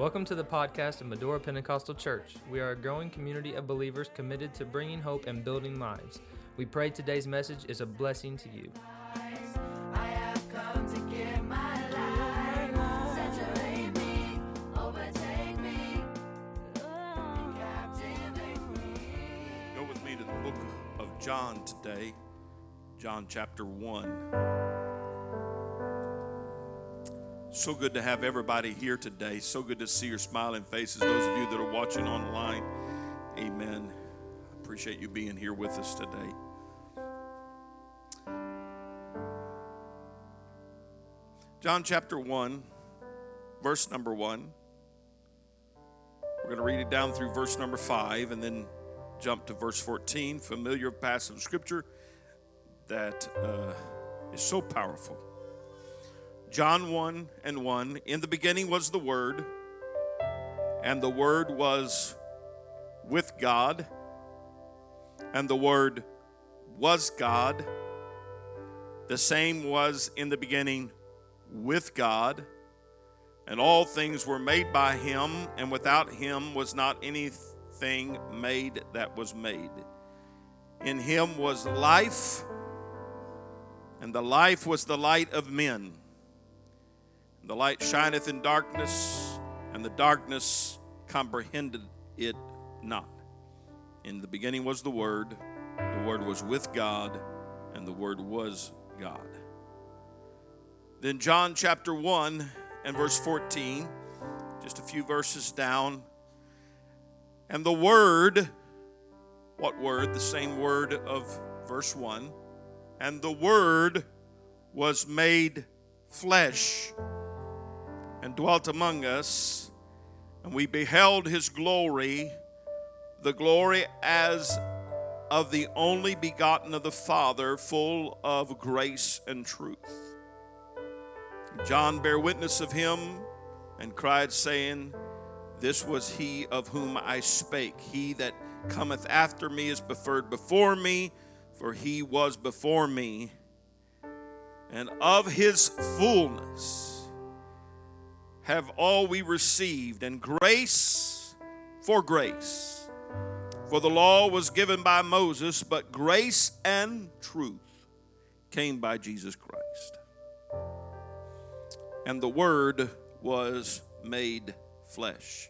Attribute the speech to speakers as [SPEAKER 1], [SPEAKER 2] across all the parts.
[SPEAKER 1] Welcome to the podcast of Medora Pentecostal Church. We are a growing community of believers committed to bringing hope and building lives. We pray today's message is a blessing to you.
[SPEAKER 2] Go with me to the book of John today, John chapter 1. So good to have everybody here today. So good to see your smiling faces. Those of you that are watching online, amen. I appreciate you being here with us today. John chapter 1, verse number 1. We're going to read it down through verse number 5 and then jump to verse 14. Familiar passage of scripture that uh, is so powerful. John 1 and 1. In the beginning was the Word, and the Word was with God, and the Word was God. The same was in the beginning with God, and all things were made by Him, and without Him was not anything made that was made. In Him was life, and the life was the light of men. The light shineth in darkness, and the darkness comprehended it not. In the beginning was the Word, the Word was with God, and the Word was God. Then, John chapter 1 and verse 14, just a few verses down. And the Word, what word? The same word of verse 1. And the Word was made flesh and dwelt among us, and we beheld his glory, the glory as of the only begotten of the Father, full of grace and truth. John bare witness of him and cried, saying, This was he of whom I spake. He that cometh after me is preferred before me, for he was before me. And of his fullness have all we received, and grace for grace. For the law was given by Moses, but grace and truth came by Jesus Christ. And the Word was made flesh.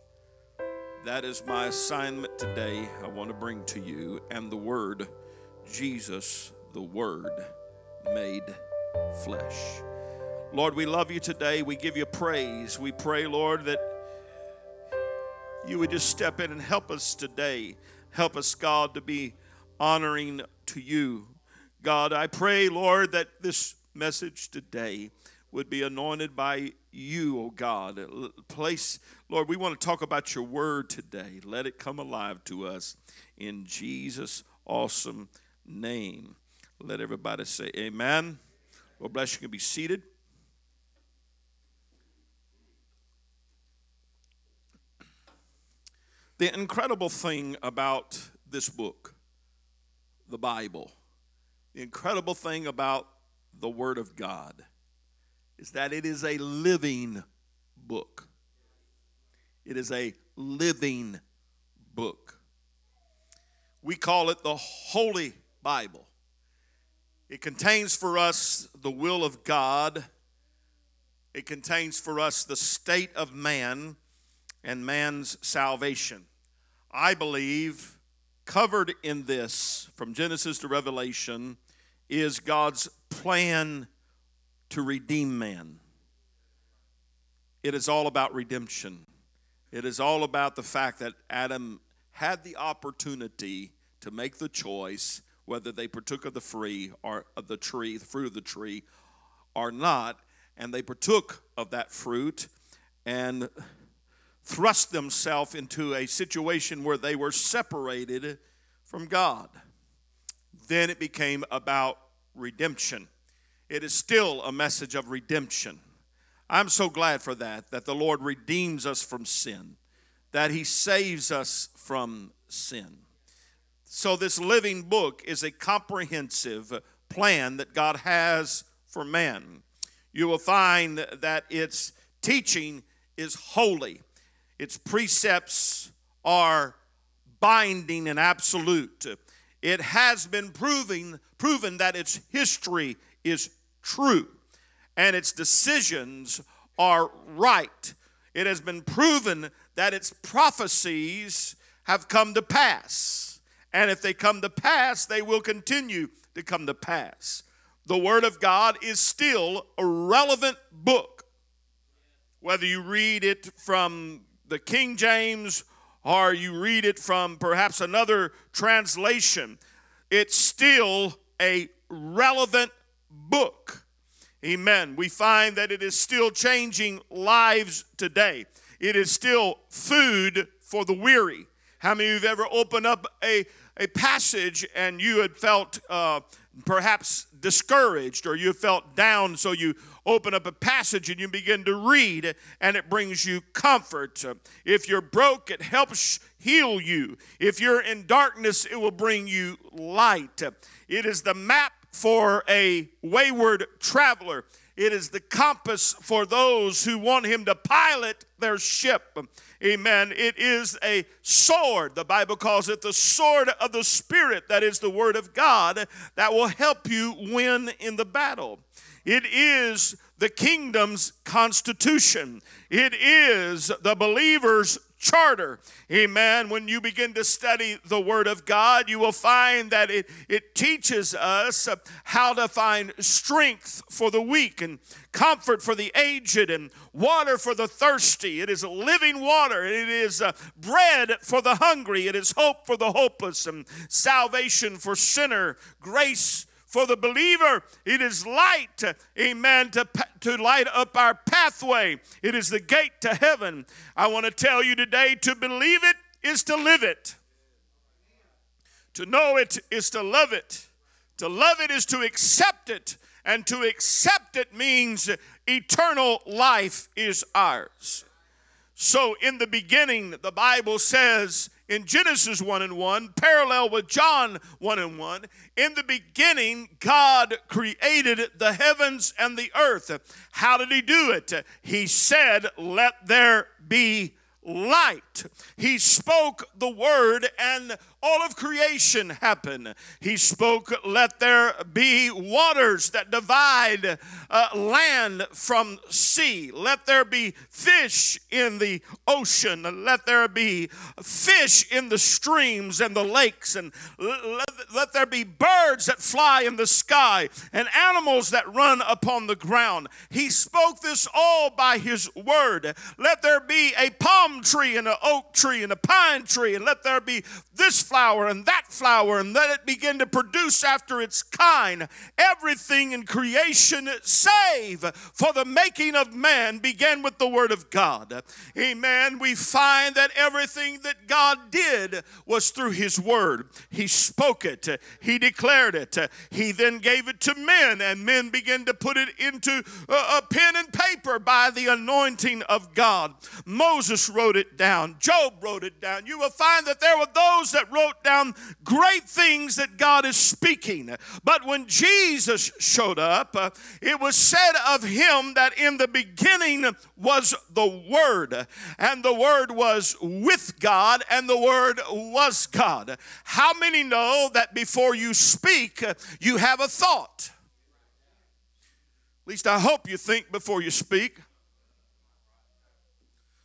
[SPEAKER 2] That is my assignment today. I want to bring to you, and the Word, Jesus, the Word made flesh. Lord, we love you today. We give you praise. We pray, Lord, that you would just step in and help us today. Help us, God, to be honoring to you. God, I pray, Lord, that this message today would be anointed by you, oh God. Place, Lord, we want to talk about your word today. Let it come alive to us in Jesus' awesome name. Let everybody say amen. Well, bless you. You can be seated. The incredible thing about this book, the Bible, the incredible thing about the Word of God is that it is a living book. It is a living book. We call it the Holy Bible. It contains for us the will of God. It contains for us the state of man and man's salvation. I believe covered in this from Genesis to Revelation is God's plan to redeem man. It is all about redemption. It is all about the fact that Adam had the opportunity to make the choice whether they partook of the free or of the tree, the fruit of the tree, or not, and they partook of that fruit and thrust themselves into a situation where they were separated from God. Then it became about redemption. It is still a message of redemption. I'm so glad for that, that the Lord redeems us from sin, that He saves us from sin. So, this living book is a comprehensive plan that God has for man. You will find that its teaching is holy. Its precepts are binding and absolute. It has been proving, proven that its history is true and its decisions are right. It has been proven that its prophecies have come to pass. And if they come to pass, they will continue to come to pass. The Word of God is still a relevant book. Whether you read it from the King James or you read it from perhaps another translation, it's still a relevant book. Amen. We find that it is still changing lives today. It is still food for the weary. How many of you have ever opened up a, a passage and you had felt uh, perhaps discouraged or you felt down, so you open up a passage and you begin to read, and it brings you comfort. If you're broke, it helps heal you. If you're in darkness, it will bring you light. It is the map for a wayward traveler. It is the compass for those who want him to pilot their ship. Amen. It is a sword. The Bible calls it the sword of the Spirit. That is the Word of God that will help you win in the battle. It is the kingdom's constitution. It is the believer's charter. Amen. When you begin to study the Word of God, you will find that it, it teaches us how to find strength for the weak and comfort for the aged and water for the thirsty. It is living water. It is uh, bread for the hungry. It is hope for the hopeless and salvation for sinner, grace for the believer, it is light, amen, to, to light up our pathway. It is the gate to heaven. I want to tell you today to believe it is to live it. To know it is to love it. To love it is to accept it. And to accept it means eternal life is ours. So, in the beginning, the Bible says in Genesis 1 and 1, parallel with John 1 and 1, in the beginning, God created the heavens and the earth. How did He do it? He said, Let there be light. He spoke the word and all of creation happened. He spoke, Let there be waters that divide uh, land from sea. Let there be fish in the ocean. Let there be fish in the streams and the lakes. And let, let there be birds that fly in the sky and animals that run upon the ground. He spoke this all by His word. Let there be a palm tree and an oak tree and a pine tree. And let there be this flower and that flower and let it begin to produce after its kind. Everything in creation, save for the making of man, began with the Word of God. Amen. We find that everything that God did was through His Word. He spoke it, He declared it, He then gave it to men, and men began to put it into a pen and paper by the anointing of God. Moses wrote it down, Job wrote it down. You will find that there were those that wrote down down great things that God is speaking. But when Jesus showed up, uh, it was said of him that in the beginning was the Word, and the Word was with God, and the Word was God. How many know that before you speak, uh, you have a thought? At least I hope you think before you speak.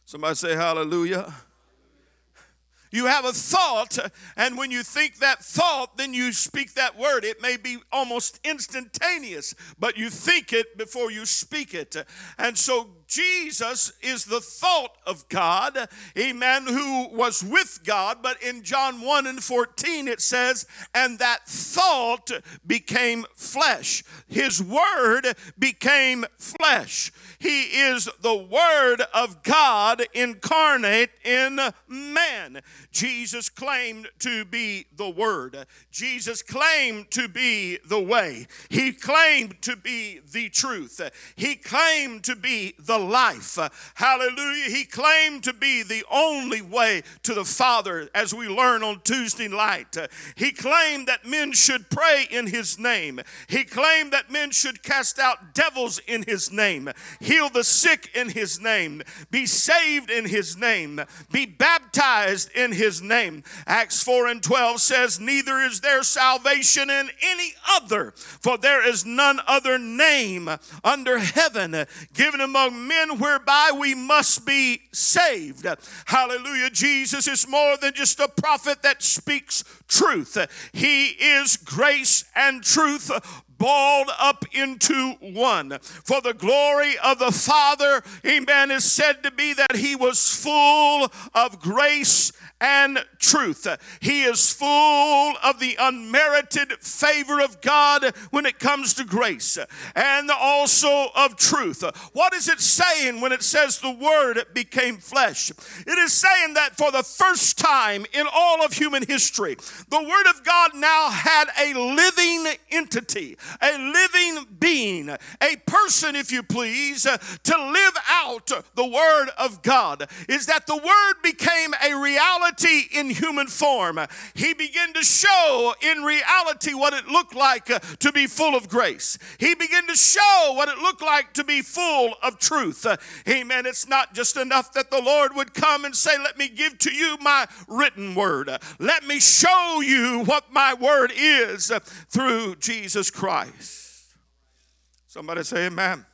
[SPEAKER 2] Somebody say hallelujah. You have a thought, and when you think that thought, then you speak that word. It may be almost instantaneous, but you think it before you speak it. And so Jesus is the thought of God, a man who was with God. But in John 1 and 14, it says, and that thought became flesh. His word became flesh. He is the word of God incarnate in man. Jesus claimed to be the word. Jesus claimed to be the way. He claimed to be the truth. He claimed to be the the life. Hallelujah. He claimed to be the only way to the Father, as we learn on Tuesday night. He claimed that men should pray in His name. He claimed that men should cast out devils in His name, heal the sick in His name, be saved in His name, be baptized in His name. Acts 4 and 12 says, Neither is there salvation in any other, for there is none other name under heaven given among men whereby we must be saved. Hallelujah. Jesus is more than just a prophet that speaks truth, He is grace and truth balled up into one. For the glory of the Father, amen, is said to be that he was full of grace and truth. He is full of the unmerited favor of God when it comes to grace and also of truth. What is it saying when it says the Word became flesh? It is saying that for the first time in all of human history, the Word of God now had a living entity, a living being, a person, if you please, to live out the Word of God. Is that the Word became a reality in human form. He began to show in reality what it looked like uh, to be full of grace. He began to show what it looked like to be full of truth. Uh, Amen. It's not just enough that the Lord would come and say, Let me give to you my written word. Let me show you what my word is uh, through Jesus Christ. Somebody say, Amen.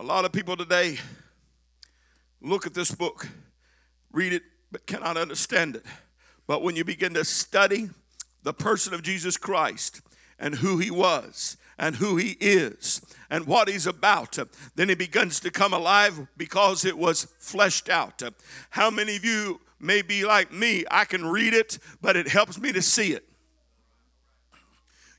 [SPEAKER 2] A lot of people today look at this book, read it, but cannot understand it. But when you begin to study the person of Jesus Christ and who he was and who he is and what he's about, then he begins to come alive because it was fleshed out. How many of you may be like me? I can read it, but it helps me to see it.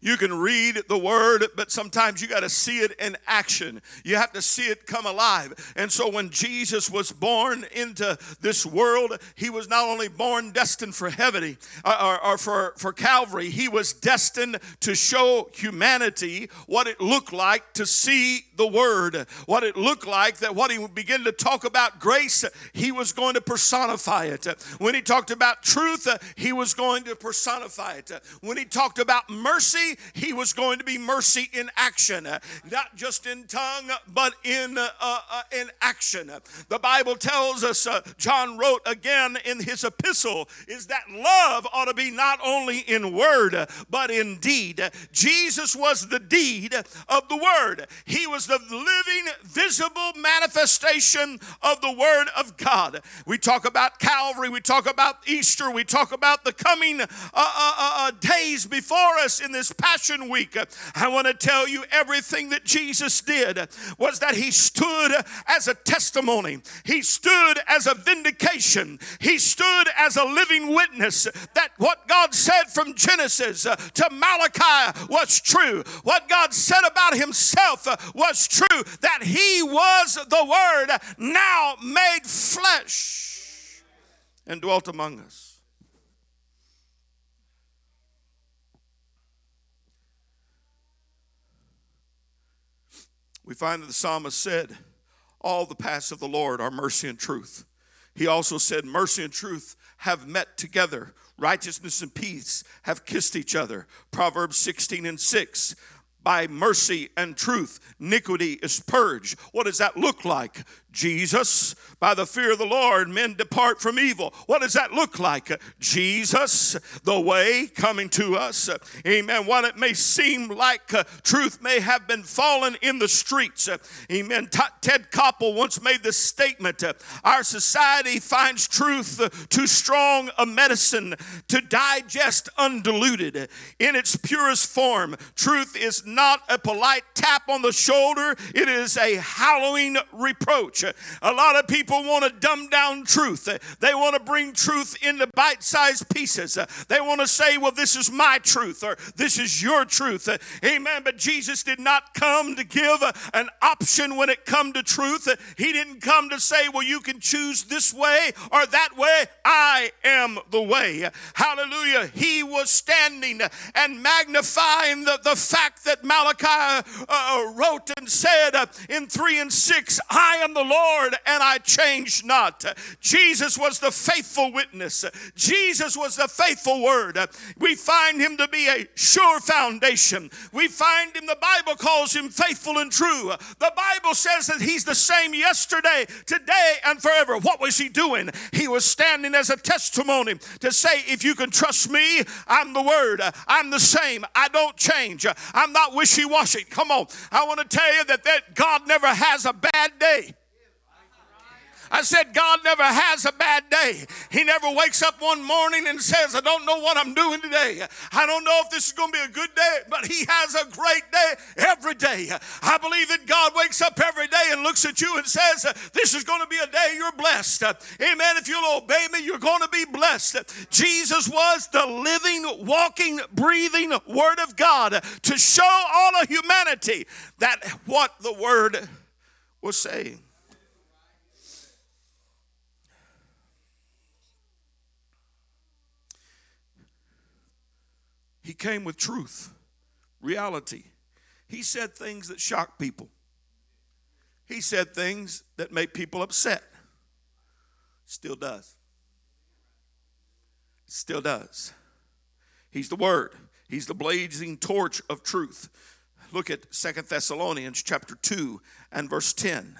[SPEAKER 2] You can read the word, but sometimes you got to see it in action. You have to see it come alive. And so when Jesus was born into this world, he was not only born destined for heaven or, or, or for, for Calvary, he was destined to show humanity what it looked like to see the word, what it looked like that what he began to talk about grace, he was going to personify it. When he talked about truth, he was going to personify it. When he talked about mercy, he was going to be mercy in action, not just in tongue, but in, uh, uh, in action. The Bible tells us, uh, John wrote again in his epistle, is that love ought to be not only in word, but in deed. Jesus was the deed of the word, he was the living, visible manifestation of the word of God. We talk about Calvary, we talk about Easter, we talk about the coming uh, uh, uh, days before us in this Passion Week, I want to tell you everything that Jesus did was that he stood as a testimony, he stood as a vindication, he stood as a living witness that what God said from Genesis to Malachi was true. What God said about himself was true, that he was the Word now made flesh and dwelt among us. we find that the psalmist said, All the paths of the Lord are mercy and truth. He also said, Mercy and truth have met together, righteousness and peace have kissed each other. Proverbs 16 and 6 by mercy and truth, iniquity is purged. What does that look like? Jesus, by the fear of the Lord, men depart from evil. What does that look like? Jesus, the way coming to us. Amen. While it may seem like uh, truth may have been fallen in the streets. Amen. Ted Koppel once made this statement uh, Our society finds truth uh, too strong a medicine to digest undiluted. In its purest form, truth is not a polite tap on the shoulder, it is a hallowing reproach. Church. A lot of people want to dumb down truth. They want to bring truth into bite sized pieces. They want to say, well, this is my truth or this is your truth. Amen. But Jesus did not come to give an option when it come to truth. He didn't come to say, well, you can choose this way or that way. I am the way. Hallelujah. He was standing and magnifying the, the fact that Malachi uh, wrote and said uh, in 3 and 6, I am the Lord and I change not. Jesus was the faithful witness. Jesus was the faithful word. We find him to be a sure foundation. We find him, the Bible calls him faithful and true. The Bible says that he's the same yesterday, today, and forever. What was he doing? He was standing as a testimony to say, if you can trust me, I'm the word. I'm the same. I don't change. I'm not wishy washy. Come on. I want to tell you that, that God never has a bad day. I said, God never has a bad day. He never wakes up one morning and says, I don't know what I'm doing today. I don't know if this is going to be a good day, but He has a great day every day. I believe that God wakes up every day and looks at you and says, This is going to be a day you're blessed. Amen. If you'll obey me, you're going to be blessed. Jesus was the living, walking, breathing Word of God to show all of humanity that what the Word was saying. He came with truth, reality. He said things that shocked people. He said things that made people upset. Still does. Still does. He's the Word. He's the blazing torch of truth. Look at Second Thessalonians chapter 2 and verse 10.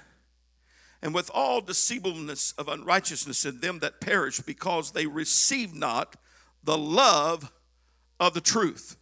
[SPEAKER 2] And with all deceivableness of unrighteousness in them that perish, because they receive not the love of the truth.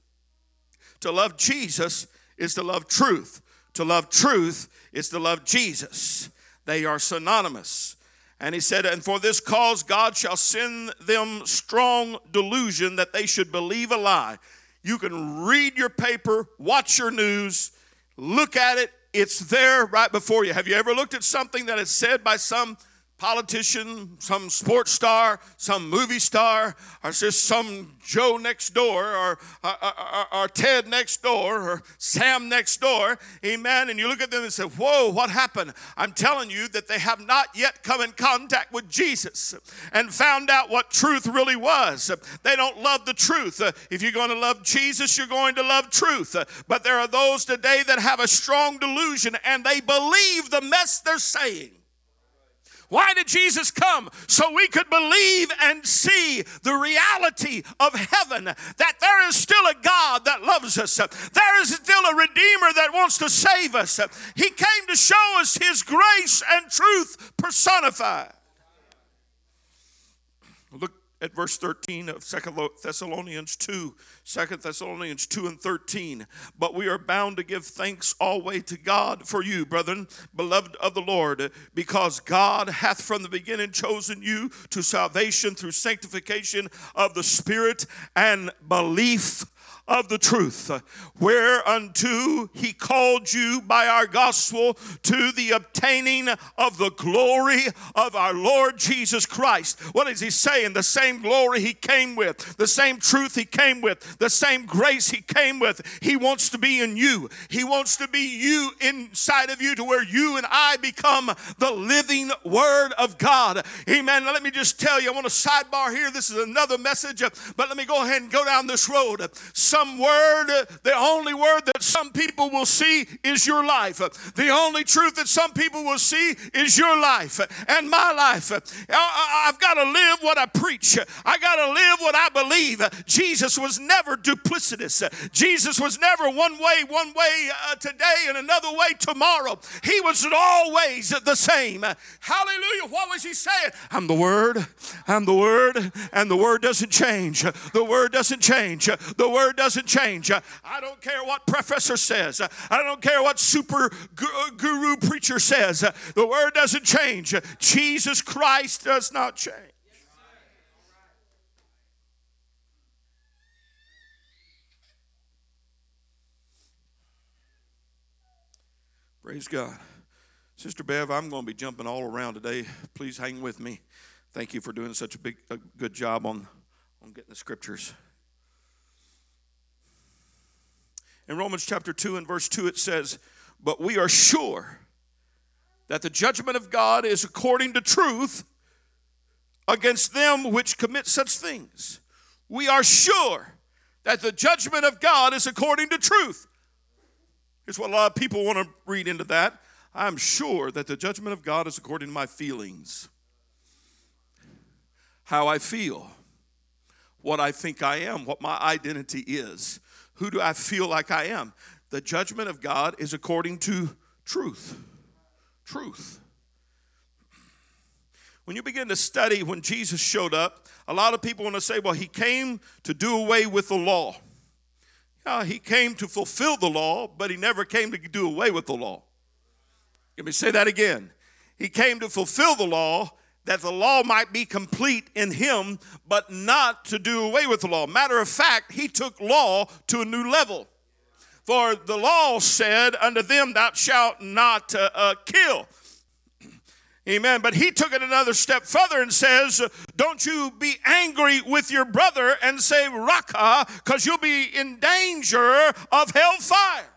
[SPEAKER 2] To love Jesus is to love truth. To love truth is to love Jesus. They are synonymous. And he said, And for this cause God shall send them strong delusion that they should believe a lie. You can read your paper, watch your news, look at it. It's there right before you. Have you ever looked at something that is said by some politician, some sports star, some movie star, or just some Joe next door, or, or, or, or, Ted next door, or Sam next door, amen. And you look at them and say, Whoa, what happened? I'm telling you that they have not yet come in contact with Jesus and found out what truth really was. They don't love the truth. If you're going to love Jesus, you're going to love truth. But there are those today that have a strong delusion and they believe the mess they're saying. Why did Jesus come? So we could believe and see the reality of heaven that there is still a God that loves us. There is still a Redeemer that wants to save us. He came to show us His grace and truth personified. At verse 13 of Second Thessalonians 2, 2 Thessalonians 2 and 13. But we are bound to give thanks always to God for you, brethren, beloved of the Lord, because God hath from the beginning chosen you to salvation through sanctification of the Spirit and belief of the truth, whereunto he called you by our gospel to the obtaining of the glory of our Lord Jesus Christ. What is he saying? The same glory he came with, the same truth he came with, the same grace he came with. He wants to be in you. He wants to be you inside of you to where you and I become the living word of God. Amen. Now, let me just tell you, I want to sidebar here. This is another message, but let me go ahead and go down this road. Some word, the only word that some people will see is your life. The only truth that some people will see is your life and my life. I've got to live what I preach. I got to live what I believe. Jesus was never duplicitous. Jesus was never one way, one way uh, today and another way tomorrow. He was always the same. Hallelujah. What was he saying? I'm the Word. I'm the Word. And the Word doesn't change. The Word doesn't change. The Word doesn't change. Uh, I don't care what professor says. Uh, I don't care what super uh, guru preacher says. The Word doesn't change. Jesus Christ does not change. Praise God. Sister Bev, I'm going to be jumping all around today. Please hang with me. Thank you for doing such a big, a good job on, on getting the scriptures. In Romans chapter 2 and verse 2, it says, But we are sure that the judgment of God is according to truth against them which commit such things. We are sure that the judgment of God is according to truth. Here's what a lot of people want to read into that. I'm sure that the judgment of God is according to my feelings, how I feel, what I think I am, what my identity is. Who do I feel like I am? The judgment of God is according to truth. Truth. When you begin to study when Jesus showed up, a lot of people want to say, well, he came to do away with the law. Yeah, he came to fulfill the law, but he never came to do away with the law. Let me say that again. He came to fulfill the law that the law might be complete in him, but not to do away with the law. Matter of fact, he took law to a new level. For the law said, Unto them thou shalt not uh, uh, kill. Amen. But he took it another step further and says, Don't you be angry with your brother and say, Raca, because you'll be in danger of hellfire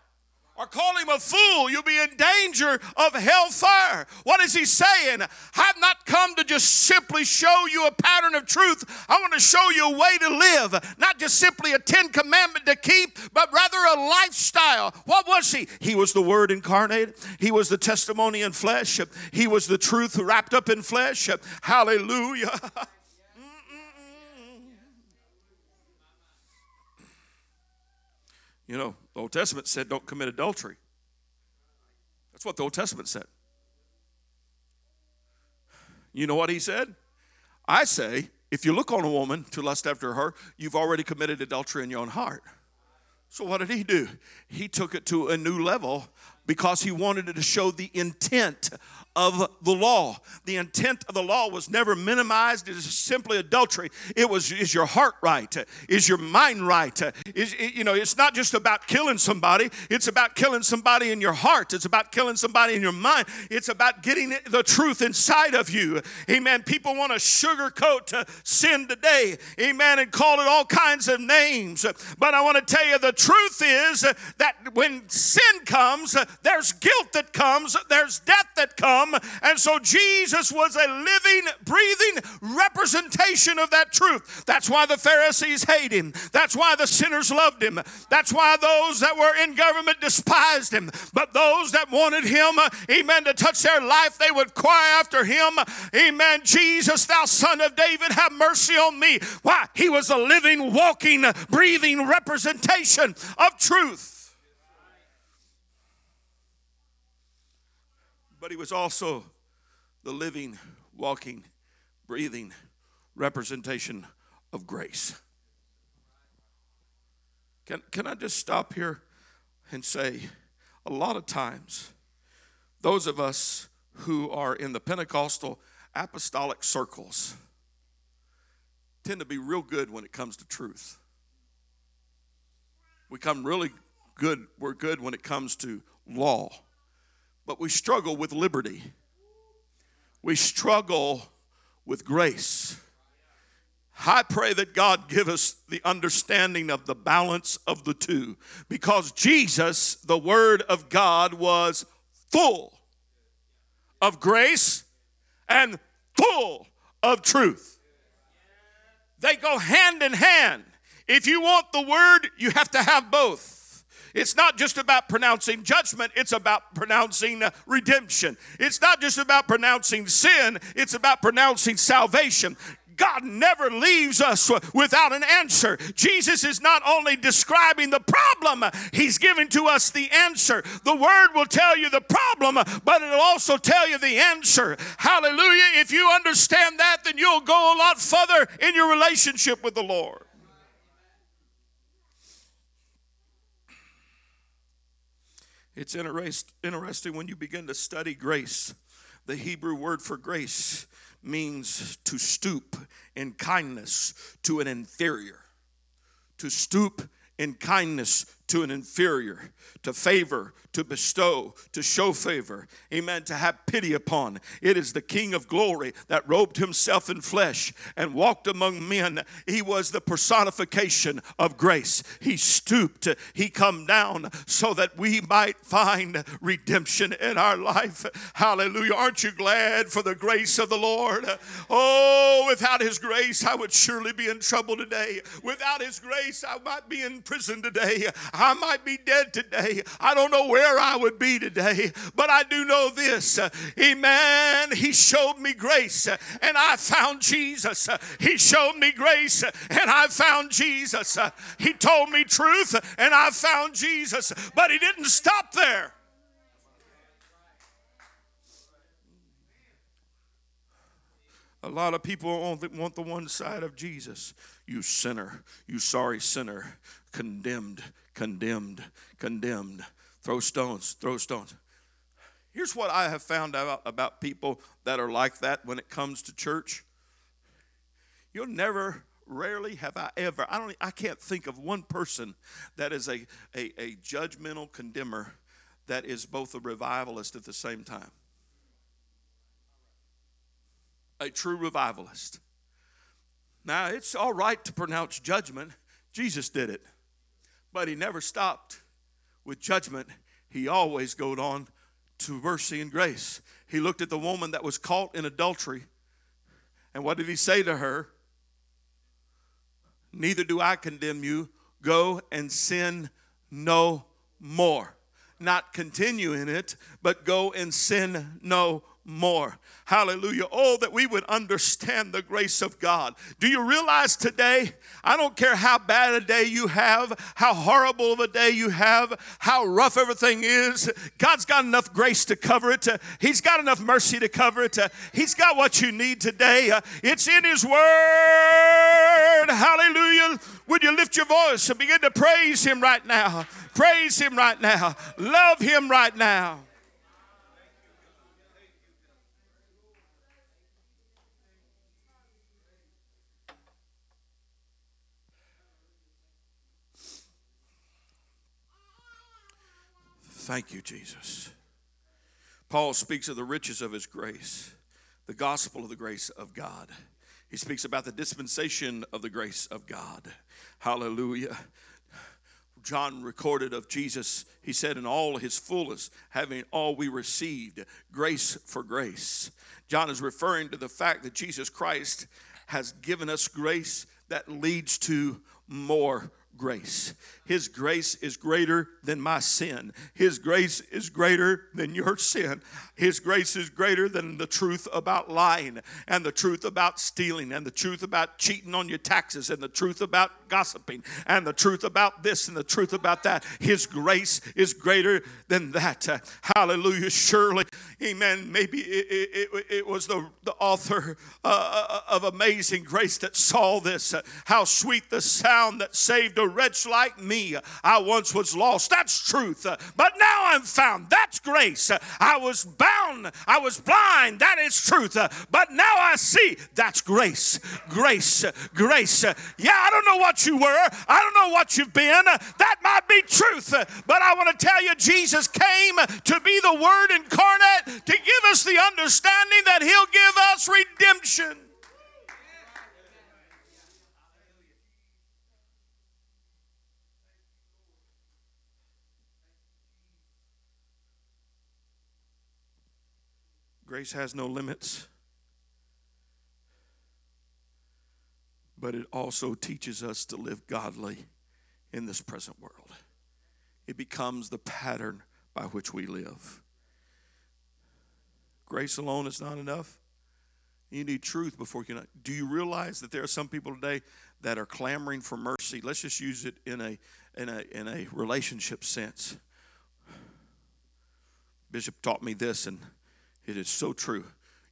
[SPEAKER 2] or call him a fool, you'll be in danger of hellfire. What is he saying? I've not come to just simply show you a pattern of truth. I want to show you a way to live, not just simply a Ten Commandment to keep, but rather a lifestyle. What was he? He was the Word incarnate, he was the testimony in flesh, he was the truth wrapped up in flesh. Hallelujah. You know, the Old Testament said don't commit adultery. That's what the Old Testament said. You know what he said? I say, if you look on a woman to lust after her, you've already committed adultery in your own heart. So what did he do? He took it to a new level because he wanted to show the intent of the law. The intent of the law was never minimized. It is simply adultery. It was is your heart right? Is your mind right? Is you know, it's not just about killing somebody. It's about killing somebody in your heart. It's about killing somebody in your mind. It's about getting the truth inside of you. Amen. People want to sugarcoat uh, sin today. Amen. And call it all kinds of names. But I want to tell you the truth is that when sin comes, there's guilt that comes, there's death that comes And so Jesus was a living, breathing representation of that truth. That's why the Pharisees hate him. That's why the sinners loved him. That's why those that were in government despised him. But those that wanted him, uh, amen, to touch their life, they would cry after him, amen, Jesus, thou son of David, have mercy on me. Why? He was a living, walking, breathing representation of truth. But he was also the living, walking, breathing representation of grace. Can, can I just stop here and say, a lot of times, those of us who are in the Pentecostal apostolic circles tend to be real good when it comes to truth. We come really good, we're good when it comes to law but we struggle with liberty. We struggle with grace. I pray that God give us the understanding of the balance of the two because Jesus, the Word of God, was full of grace and full of truth. They go hand in hand. If you want the Word, you have to have both. It's not just about pronouncing judgment, it's about pronouncing uh, redemption. It's not just about pronouncing sin, it's about pronouncing salvation. God never leaves us without an answer. Jesus is not only describing the problem, He's giving to us the answer. The Word will tell you the problem, but it'll also tell you the answer. Hallelujah. If you understand that, then you'll go a lot further in your relationship with the Lord. It's interesting when you begin to study grace. The Hebrew word for grace means to stoop in kindness to an inferior. To stoop in kindness to an inferior, to favor, to bestow, to show favor, amen, to have pity upon. It is the King of glory that robed himself in flesh and walked among men. He was the personification of grace. He stooped, he come down so that we might find redemption in our life. Hallelujah. Aren't you glad for the grace of the Lord? Oh, without his grace, I would surely be in trouble today. Without his grace, I might be in prison today. I might be dead today. I don't know where I would be today, but I do know this. Amen. He showed me grace and I found Jesus. He showed me grace and I found Jesus. He told me truth and I found Jesus. But he didn't stop there. A lot of people want the one side of Jesus. You sinner, you sorry sinner, condemned, condemned, condemned. Throw stones, throw stones. Here's what I have found out about people that are like that when it comes to church. You'll never, rarely have I ever, I don't I can't think of one person that is a, a, a judgmental condemner that is both a revivalist at the same time. A true revivalist. Now, it's all right to pronounce judgment. Jesus did it. But he never stopped with judgment. He always goes on to mercy and grace. He looked at the woman that was caught in adultery. And what did he say to her? Neither do I condemn you. Go and sin no more. Not continue in it, but go and sin no more. Hallelujah. Oh, that we would understand the grace of God. Do you realize today? I don't care how bad a day you have, how horrible of a day you have, how rough everything is. God's got enough grace to cover it. Uh, he's got enough mercy to cover it. Uh, he's got what you need today. Uh, it's in His Word. Hallelujah. Would you lift your voice and begin to praise Him right now? Praise Him right now. Love Him right now. Thank you, Jesus. Paul speaks of the riches of his grace, the gospel of the grace of God. He speaks about the dispensation of the grace of God. Hallelujah. John recorded of Jesus, he said, in all his fullness, having all we received, grace for grace. John is referring to the fact that Jesus Christ has given us grace that leads to more grace. His grace is greater than my sin. His grace is greater than your sin. His grace is greater than the truth about lying and the truth about stealing and the truth about cheating on your taxes and the truth about gossiping and the truth about this and the truth about that. His grace is greater than that. Hallelujah. Surely, amen. Maybe it, it, it, was the, the author uh, of Amazing Grace that saw this. Uh, how sweet the sound that saved a wretch like me. I once was lost. That's truth. Uh, But now I'm found. That's grace. Uh, I was bound. I was blind. That is truth. Uh, But now I see. That's grace. Grace. uh, Grace. Uh, Yeah, I don't know what you were. I don't know what you've been. Uh, That might be truth. Uh, But I want to tell you, Jesus came to be the Word incarnate to give us the understanding that He'll give us redemption. Grace has no limits, but it also teaches us to live godly in this present world. It becomes the pattern by which we live. Grace alone is not enough. You need truth before you can. Do you realize that there are some people today that are clamoring for mercy? Let's just use it in a in a in a relationship sense. Bishop taught me this, and it is so true.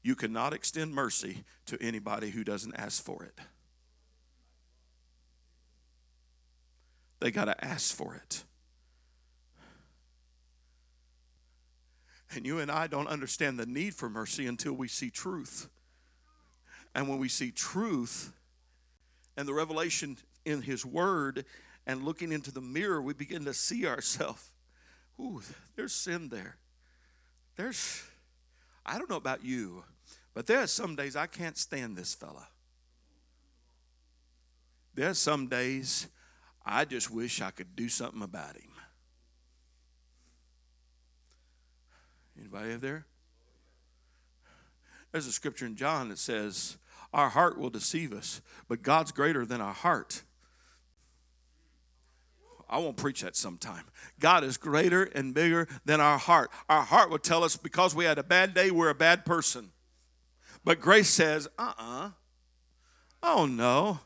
[SPEAKER 2] You cannot extend mercy to anybody who doesn't ask for it. They got to ask for it. And you and I don't understand the need for mercy until we see truth. And when we see truth and the revelation in His Word and looking into the mirror, we begin to see ourselves. Ooh, there's sin there. There's, I don't know about you, but there are some days I can't stand this fella. There are some days I just wish I could do something about him. Anybody there? There's a scripture in John that says, Our heart will deceive us, but God's greater than our heart. I won't preach that sometime. God is greater and bigger than our heart. Our heart will tell us because we had a bad day, we're a bad person. But grace says, uh uh-uh. uh Oh no.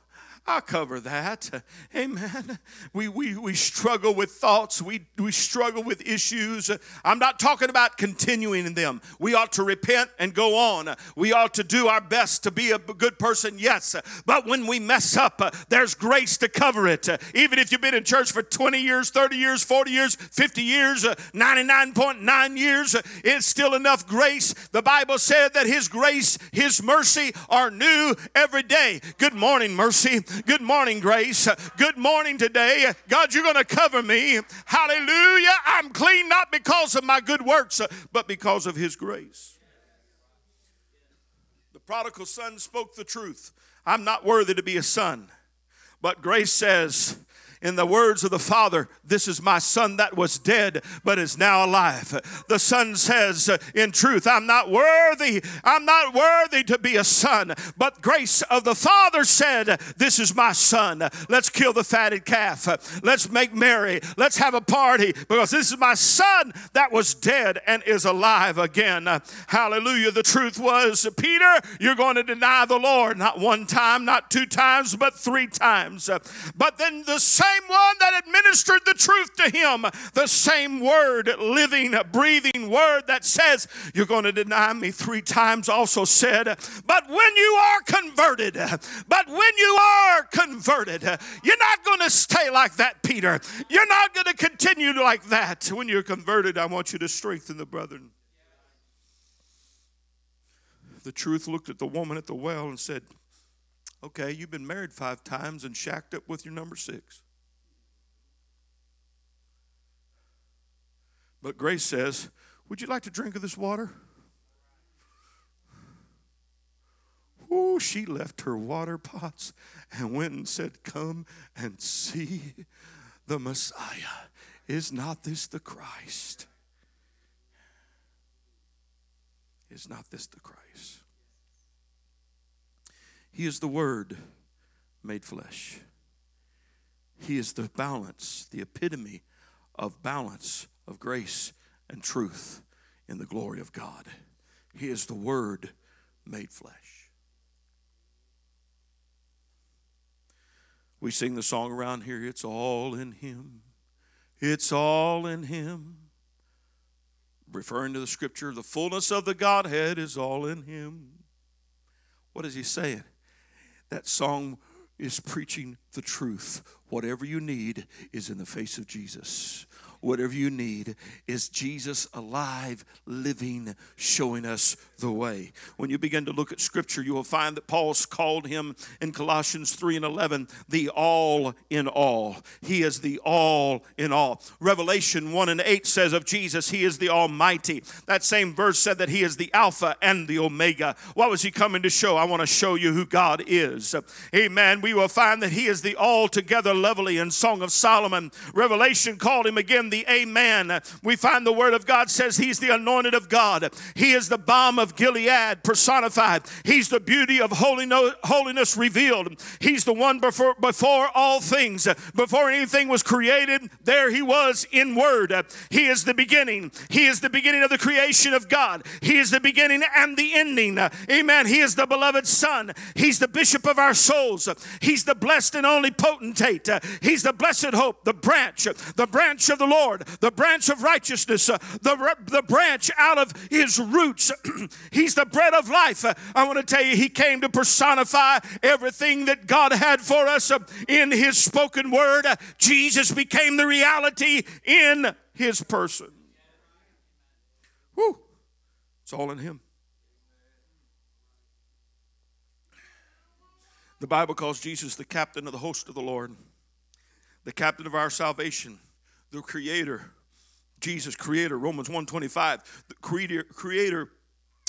[SPEAKER 2] I'll cover that. Amen. We, we, we struggle with thoughts. We, we struggle with issues. I'm not talking about continuing in them. We ought to repent and go on. We ought to do our best to be a good person, yes. But when we mess up, there's grace to cover it. Even if you've been in church for 20 years, 30 years, 40 years, 50 years, 99.9 years, it's still enough grace. The Bible said that His grace, His mercy are new every day. Good morning, mercy. Good morning, Grace. Good morning today. God, you're going to cover me. Hallelujah. I'm clean not because of my good works, but because of His grace. The prodigal son spoke the truth. I'm not worthy to be a son. But grace says, in the words of the Father, This is my son that was dead, but is now alive. The Son says, uh, In truth, I'm not worthy, I'm not worthy to be a son. But grace of the Father said, This is my son. Let's kill the fatted calf. Let's make merry. Let's have a party because this is my son that was dead and is alive again. Hallelujah. The truth was, Peter, you're going to deny the Lord not one time, not two times, but three times. But then the same same one that administered the truth to him, the same word, living, breathing word that says, You're going to deny me three times, also said, But when you are converted, but when you are converted, you're not going to stay like that, Peter. You're not going to continue like that. When you're converted, I want you to strengthen the brethren. The truth looked at the woman at the well and said, Okay, you've been married five times and shacked up with your number six. But grace says, Would you like to drink of this water? Oh, she left her water pots and went and said, Come and see the Messiah. Is not this the Christ? Is not this the Christ? He is the Word made flesh. He is the balance, the epitome of balance of grace and truth in the glory of God. He is the Word made flesh. We sing the song around here, It's All in Him. It's all in Him. Referring to the scripture, the fullness of the Godhead is all in Him. What is He saying? That song is preaching the truth. Whatever you need is in the face of Jesus whatever you need. Is Jesus alive, living, showing us the way. When you begin to look at Scripture, you will find that Paul's called him in Colossians 3 and 11 the all in all. He is the all in all. Revelation 1 and 8 says of Jesus, He is the Almighty. That same verse said that He is the Alpha and the Omega. What was He coming to show? I want to show you who God is. Amen. We will find that He is the altogether lovely in Song of Solomon. Revelation called Him again the Amen. We find the Word of God says He's the anointed of God. He is the balm of Gilead personified. He's the beauty of holiness revealed. He's the one before, before all things. Before anything was created, there He was in Word. He is the beginning. He is the beginning of the creation of God. He is the beginning and the ending. Amen. He is the beloved Son. He's the bishop of our souls. He's the blessed and only potentate. He's the blessed hope, the branch, the branch of the Lord the branch of righteousness, the, the branch out of his roots. He's the bread of life. I want to tell you, he came to personify everything that God had for us in his spoken word. Jesus became the reality in his person. Whew. It's all in him. The Bible calls Jesus the captain of the host of the Lord. the captain of our salvation, the creator, Jesus, creator, Romans 125, the creator, creator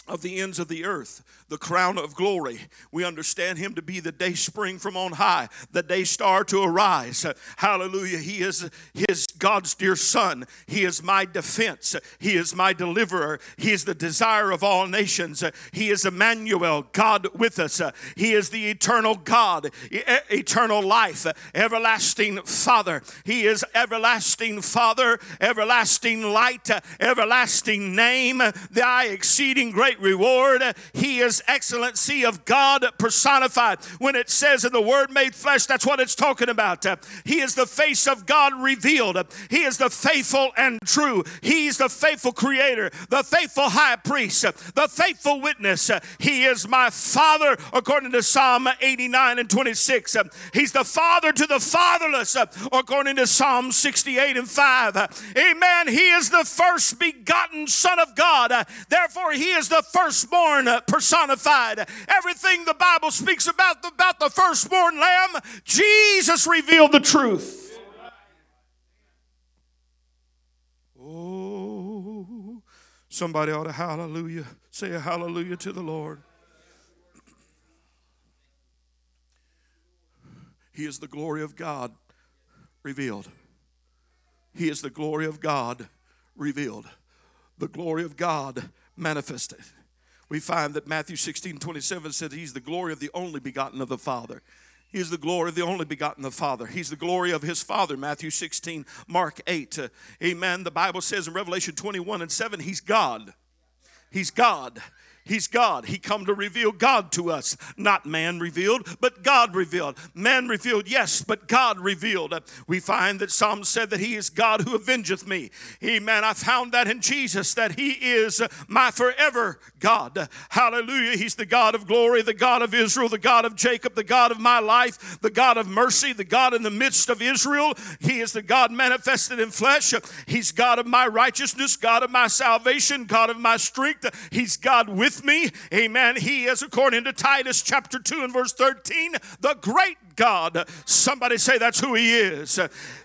[SPEAKER 2] of the ends of the earth, the crown of glory. We understand him to be the day spring from on high, the day star to arise. Hallelujah. He is his God's dear son. He is my defense. He is my deliverer. He is the desire of all nations. He is Emmanuel, God with us. He is the eternal God, e- eternal life, everlasting Father. He is everlasting Father, everlasting light, everlasting name, thy exceeding great reward. He is excellency of God personified. When it says in the word made flesh, that's what it's talking about. He is the face of God revealed. He is the faithful and true. He's the faithful creator, the faithful high priest, the faithful witness. He is my father, according to Psalm 89 and 26. He's the father to the fatherless, according to Psalm 68 and 5. Amen. He is the first begotten Son of God. Therefore, He is the firstborn personified. Everything the Bible speaks about, about the firstborn lamb, Jesus revealed the truth. Oh, somebody ought to hallelujah. Say a hallelujah to the Lord. He is the glory of God revealed. He is the glory of God revealed. The glory of God manifested. We find that Matthew 16 27 said he's the glory of the only begotten of the Father. He is the glory of the only begotten of the Father. He's the glory of his Father, Matthew 16, Mark 8. Uh, amen. The Bible says in Revelation 21 and 7, he's God. He's God. He's God. He come to reveal God to us. Not man revealed, but God revealed. Man revealed, yes, but God revealed. We find that Psalm said that he is God who avengeth me. Amen. I found that in Jesus, that he is my forever God. Hallelujah. He's the God of glory, the God of Israel, the God of Jacob, the God of my life, the God of mercy, the God in the midst of Israel. He is the God manifested in flesh. He's God of my righteousness, God of my salvation, God of my strength. He's God with me. Amen. He is, according to Titus chapter 2 and verse 13, the great God. Somebody say that's who He is.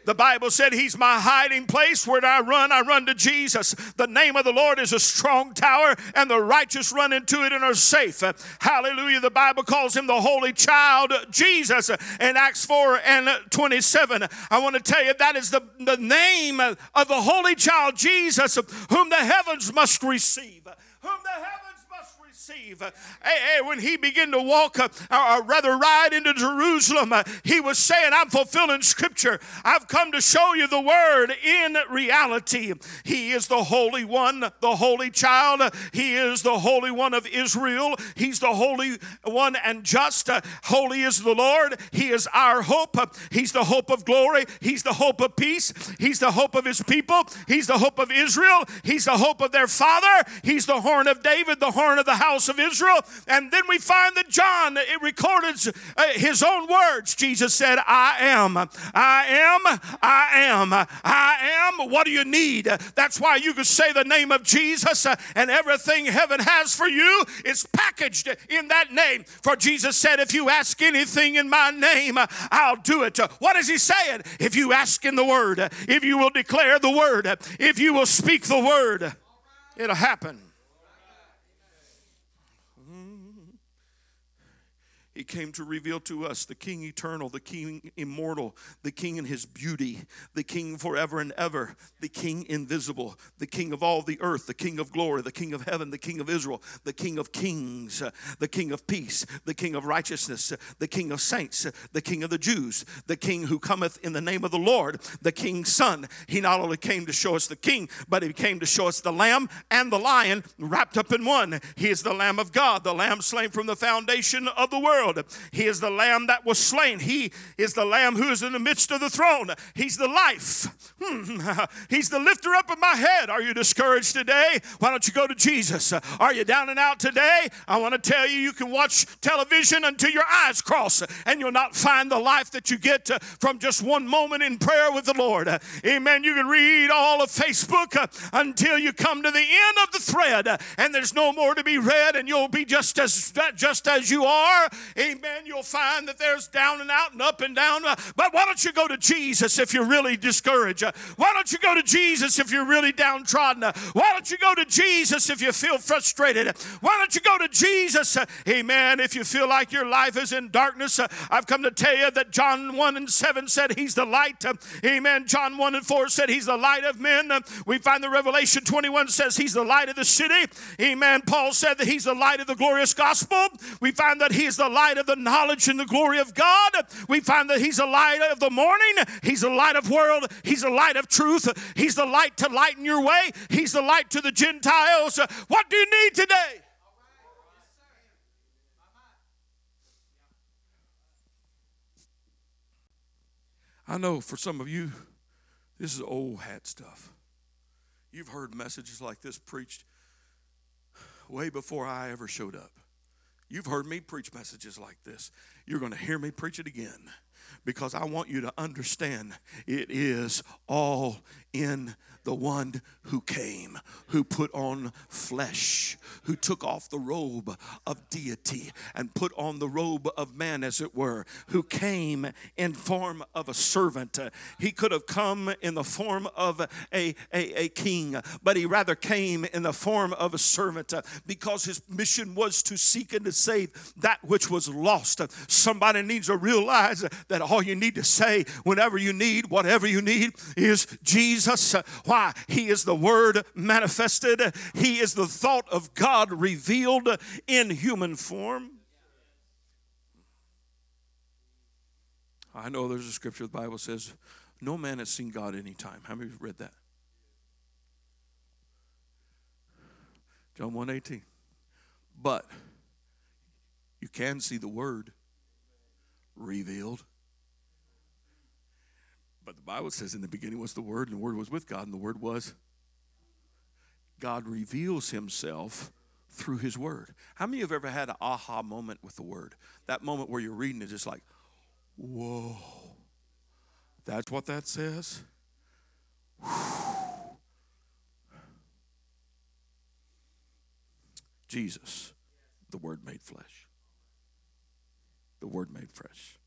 [SPEAKER 2] The Bible said He's my hiding place. Where I run, I run to Jesus. The name of the Lord is a strong tower, and the righteous run into it and are safe. Hallelujah. The Bible calls Him the Holy Child, Jesus, in Acts 4 and 27. I want to tell you that is the, the name of the Holy Child, Jesus, whom the heavens must receive. Whom the heavens receive. When he began to walk, uh, or rather ride into Jerusalem, uh, he was saying, I'm fulfilling scripture. I've come to show you the word in reality. He is the Holy One, the Holy Child. He is the Holy One of Israel. He's the Holy One and just. Uh, Holy is the Lord. He is our hope. He's the hope of glory. He's the hope of peace. He's the hope of his people. He's the hope of Israel. He's the hope of their father. He's the horn of David, the horn of the house of Israel. And then we find that John, it recorded uh, his own words. Jesus said, I am, I am, I am, I am. What do you need? That's why you can say the name of Jesus uh, and everything heaven has for you is packaged in that name. For Jesus said, if you ask anything in my name, I'll do it. What is he saying? If you ask in the word, if you will declare the word, if you will speak the word, it'll happen. He came to reveal to us the King eternal, the King immortal, the King in his beauty, the King forever and ever, the King invisible, the King of all the earth, the King of glory, the King of heaven, the King of Israel, the King of kings, uh, the King of peace, the King of righteousness, uh, the King of saints, uh, the King of the Jews, the King who cometh in the name of the Lord, the King's Son. He not only came to show us the King, but he came to show us the Lamb and the Lion wrapped up in one. He is the Lamb of God, the Lamb slain from the foundation of the world. He is the Lamb that was slain. He is the Lamb who is in the midst of the throne. He's the life. Hmm. He's the lifter up of my head. Are you discouraged today? Why don't you go to Jesus? Are you down and out today? I want to tell you, you can watch television until your eyes cross, and you'll not find the life that you get uh, from just one moment in prayer with the Lord. Amen. You can read all of Facebook uh, until you come to the end of the thread, uh, and there's no more to be read, and you'll be just as just as you are. Amen, you'll find that there's down and out and up and down. Uh, But why don't you go to Jesus if you're really discouraged? Uh, Why don't you go to Jesus if you're really downtrodden? Uh, Why don't you go to Jesus if you feel frustrated? Why don't you go to Jesus, amen, if you feel like your life is in darkness? I've come to tell you that John 1 and 7 said he's the light. Amen. John 1 and 4 said he's the light of men. We find the Revelation 21 says he's the light of the city. Amen. Paul said that he's the light of the glorious gospel. We find that he is the light of the knowledge and the glory of God. We find that he's a light of the morning. He's a light of world. He's a light of truth. He's the light to lighten your way. He's the light to the Gentiles. What do you need today? I know for some of you, this is old hat stuff. You've heard messages like this preached way before I ever showed up. You've heard me preach messages like this. You're going to hear me preach it again because I want you to understand it is all in the one who came, who put on flesh, who took off the robe of deity and put on the robe of man, as it were, who came in form of a servant. He could have come in the form of a, a, a king, but he rather came in the form of a servant because his mission was to seek and to save that which was lost. Somebody needs to realize that all you need to say whenever you need, whatever you need, is Jesus. Uh, Why? He is the Word manifested, He is the thought of God revealed in human form. I know there's a scripture the Bible says, No man has seen God any time. How many read that? John 1:18. But you can see the word revealed. But the Bible says in the beginning was the word, and the word was with God, and the word was God reveals himself through his word. How many of you have ever had an aha moment with the word? That moment where you're reading it, just like, whoa. That's what that says? Jesus, the Word made flesh. The Word made flesh.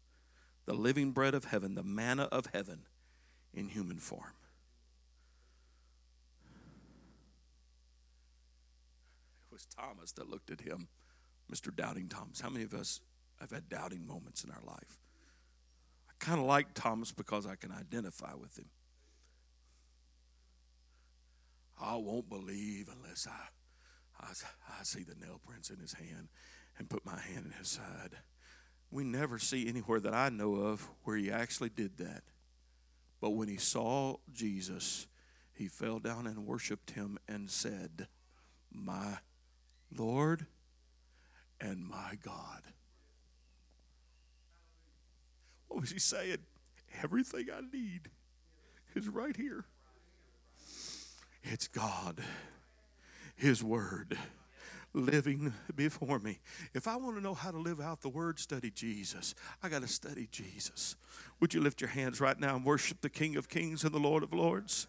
[SPEAKER 2] The living bread of heaven, the manna of heaven in human form. It was Thomas that looked at him, Mr. Doubting Thomas. How many of us have had doubting moments in our life? I kind of like Thomas because I can identify with him. I won't believe unless I, I, I see the nail prints in his hand and put my hand in his side. We never see anywhere that I know of where he actually did that. But when he saw Jesus, he fell down and worshiped him and said, My Lord and my God. What was he saying? Everything I need is right here. It's God, His Word, living before me. If I want to know how to live out the Word, study Jesus. I got to study Jesus. Would you lift your hands right now and worship the King of Kings and the Lord of Lords?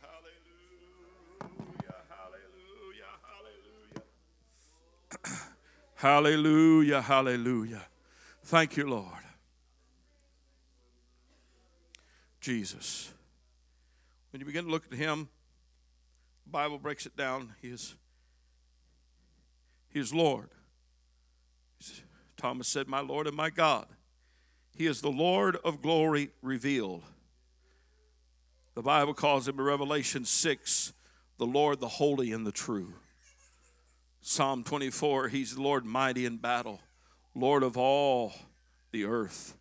[SPEAKER 2] Hallelujah, hallelujah, hallelujah. Hallelujah, hallelujah. Thank you, Lord. Jesus. When you begin to look at him, the Bible breaks it down. He is, is Lord. Thomas said, My Lord and my God. He is the Lord of glory revealed. The Bible calls him in Revelation 6 the Lord, the holy and the true. Psalm 24, he's the Lord mighty in battle, Lord of all the earth,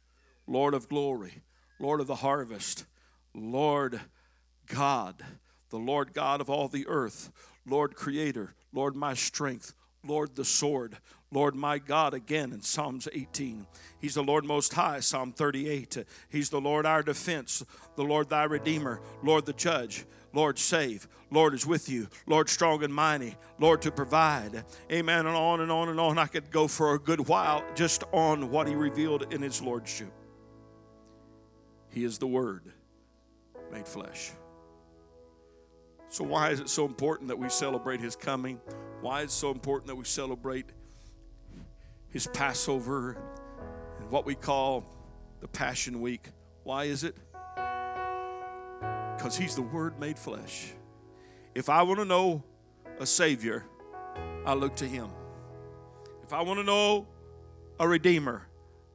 [SPEAKER 2] Lord of glory, Lord of the harvest, Lord God, the Lord God of all the earth, Lord Creator, Lord my strength, Lord the sword, Lord my God, again in Psalms 18. He's the Lord Most High, Psalm 38. He's the Lord our defense, the Lord thy Redeemer, Lord the Judge, Lord save, Lord is with you, Lord strong and mighty, Lord to provide. Amen. And on and on and on. I could go for a good while just on what he revealed in his Lordship. He is the Word made flesh. So, why is it so important that we celebrate His coming? Why is it so important that we celebrate his Passover and what we call the Passion Week. Why is it? Because he's the Word made flesh. If I want to know a Savior, I look to him. If I want to know a Redeemer,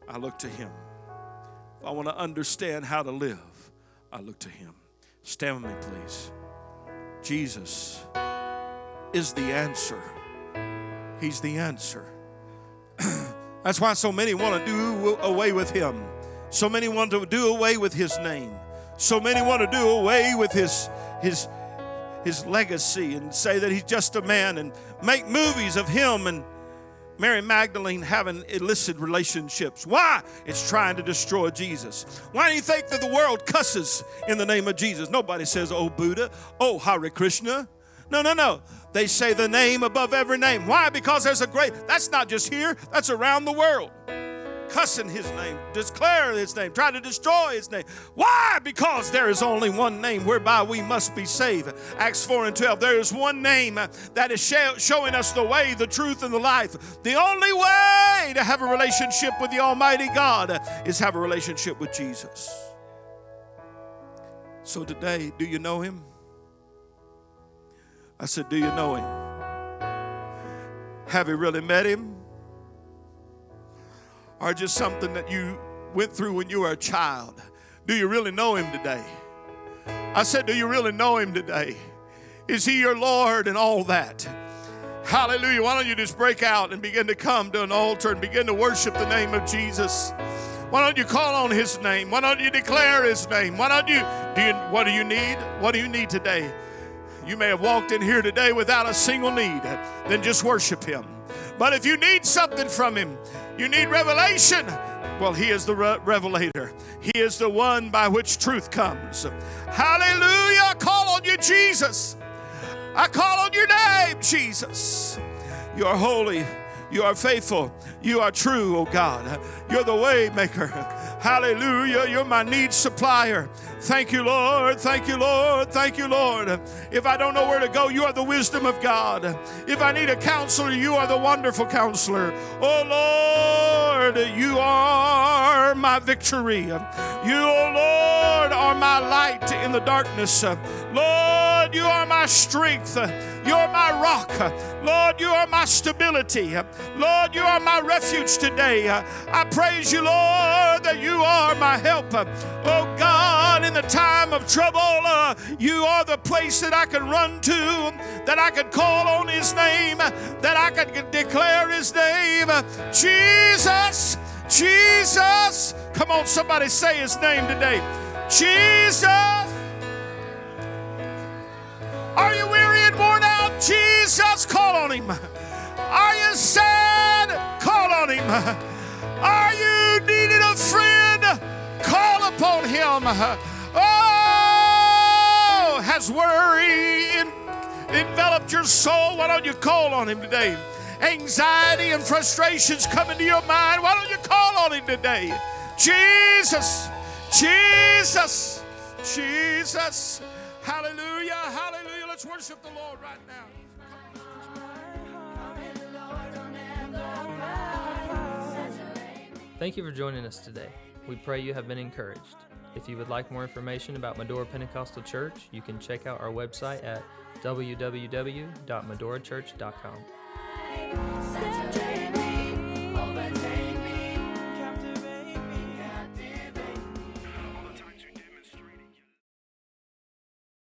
[SPEAKER 2] I look to him. If I want to understand how to live, I look to him. Stand with me, please. Jesus is the answer. He's the answer. That's why so many want to do away with him. So many want to do away with his name. So many want to do away with his his his legacy and say that he's just a man and make movies of him and Mary Magdalene having illicit relationships. Why? It's trying to destroy Jesus. Why do you think that the world cusses in the name of Jesus? Nobody says, Oh Buddha, oh Hare Krishna. No, no, no. They say the name above every name. Why? Because there's a great, that's not just here, that's around the world. Cussing his name, declaring his name, trying to destroy his name. Why? Because there is only one name whereby we must be saved. Acts 4 and 12. There is one name that is showing us the way, the truth, and the life. The only way to have a relationship with the Almighty God is have a relationship with Jesus. So today, do you know him? I said, Do you know him? Have you really met him? Or just something that you went through when you were a child? Do you really know him today? I said, Do you really know him today? Is he your Lord and all that? Hallelujah. Why don't you just break out and begin to come to an altar and begin to worship the name of Jesus? Why don't you call on his name? Why don't you declare his name? Why don't you do you what do you need? What do you need today? You may have walked in here today without a single need, then just worship Him. But if you need something from Him, you need revelation, well, He is the re- revelator. He is the one by which truth comes. Hallelujah. I call on you, Jesus. I call on your name, Jesus. You are holy. You are faithful. You are true, oh God. You're the way maker. Hallelujah. You're my need supplier. Thank you, Lord. Thank you, Lord. Thank you, Lord. If I don't know where to go, you are the wisdom of God. If I need a counselor, you are the wonderful counselor. Oh, Lord, you are my victory. You, oh, Lord, are my light in the darkness. Lord, you are my strength. You're my rock. Lord, you are my stability. Lord, you are my refuge today. I praise you, Lord, that you are my help. Oh God, in the time of trouble, you are the place that I can run to, that I can call on His name, that I can declare His name. Jesus, Jesus. Come on, somebody say His name today. Jesus. Are you weary and worn out? Jesus, call on Him. Are you sad? Call on Him. Are you needing a friend? Call upon Him. Oh, has worry enveloped your soul? Why don't you call on Him today? Anxiety and frustrations come into your mind. Why don't you call on Him today? Jesus, Jesus, Jesus. Hallelujah, hallelujah. Let's worship the Lord right now.
[SPEAKER 1] Thank you for joining us today. We pray you have been encouraged. If you would like more information about Medora Pentecostal Church, you can check out our website at www.medorachurch.com.
[SPEAKER 3] Saturate